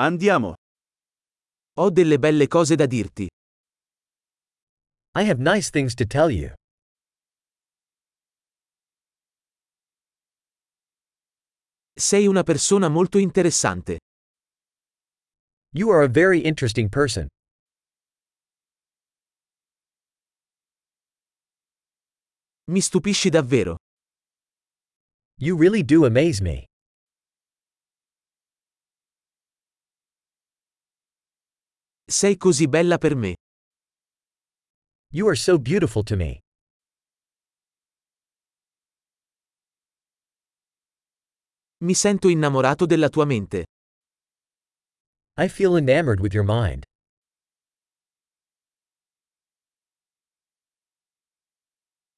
Andiamo. Ho delle belle cose da dirti. I have nice things to tell you. Sei una persona molto interessante. You are a very interesting person. Mi stupisci davvero. You really do amaze me. Sei così bella per me. You are so beautiful to me. Mi sento innamorato della tua mente. I feel enamored with your mind.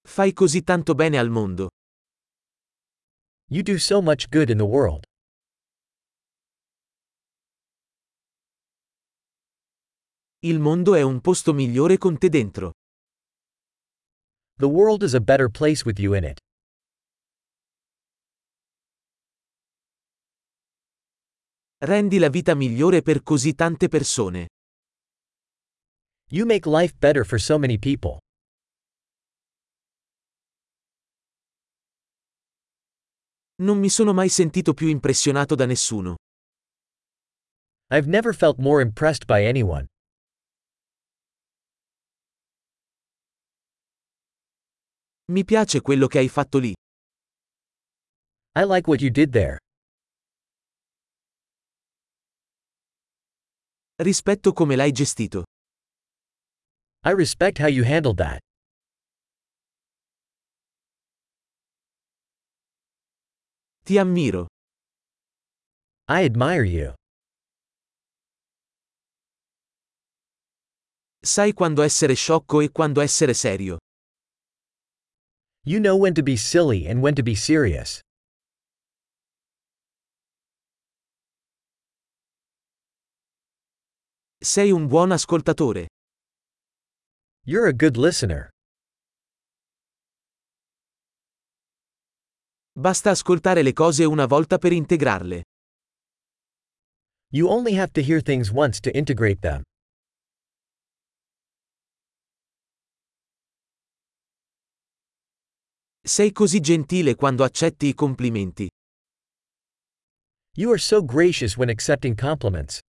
Fai così tanto bene al mondo. You do so much good in the world. Il mondo è un posto migliore con te dentro. The world is a better place with you in it. Rendi la vita migliore per così tante persone. You make life better for so many people. Non mi sono mai sentito più impressionato da nessuno. I've never felt more impressed by anyone. Mi piace quello che hai fatto lì. I like what you did there. Rispetto come l'hai gestito. I respect how you handled that. Ti ammiro. I admire you. Sai quando essere sciocco e quando essere serio. You know when to be silly and when to be serious. Sei un buon ascoltatore. You're a good listener. Basta ascoltare le cose una volta per integrarle. You only have to hear things once to integrate them. Sei così gentile quando accetti i complimenti. You are so gracious when accepting compliments.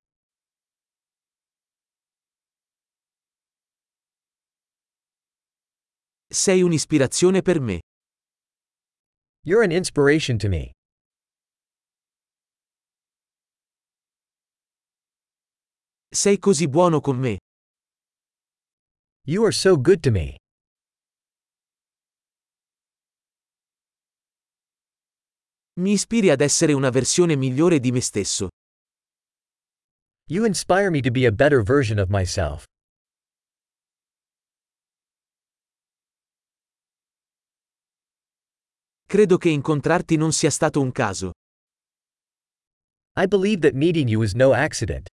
Sei un'ispirazione per me. You're an inspiration to me. Sei così buono con me. You are so good to me. Mi ispiri ad essere una versione migliore di me stesso. You inspire me to be a better version of myself. Credo che incontrarti non sia stato un caso. I believe that meeting you is no accident.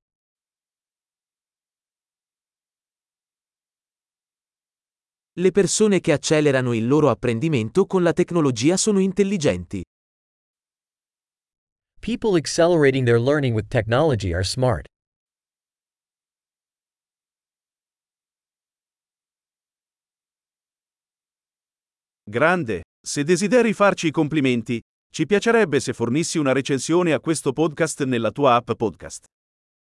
Le persone che accelerano il loro apprendimento con la tecnologia sono intelligenti. People accelerating their learning with technology are smart. Grande. Se desideri farci i complimenti, ci piacerebbe se fornissi una recensione a questo podcast nella tua app podcast.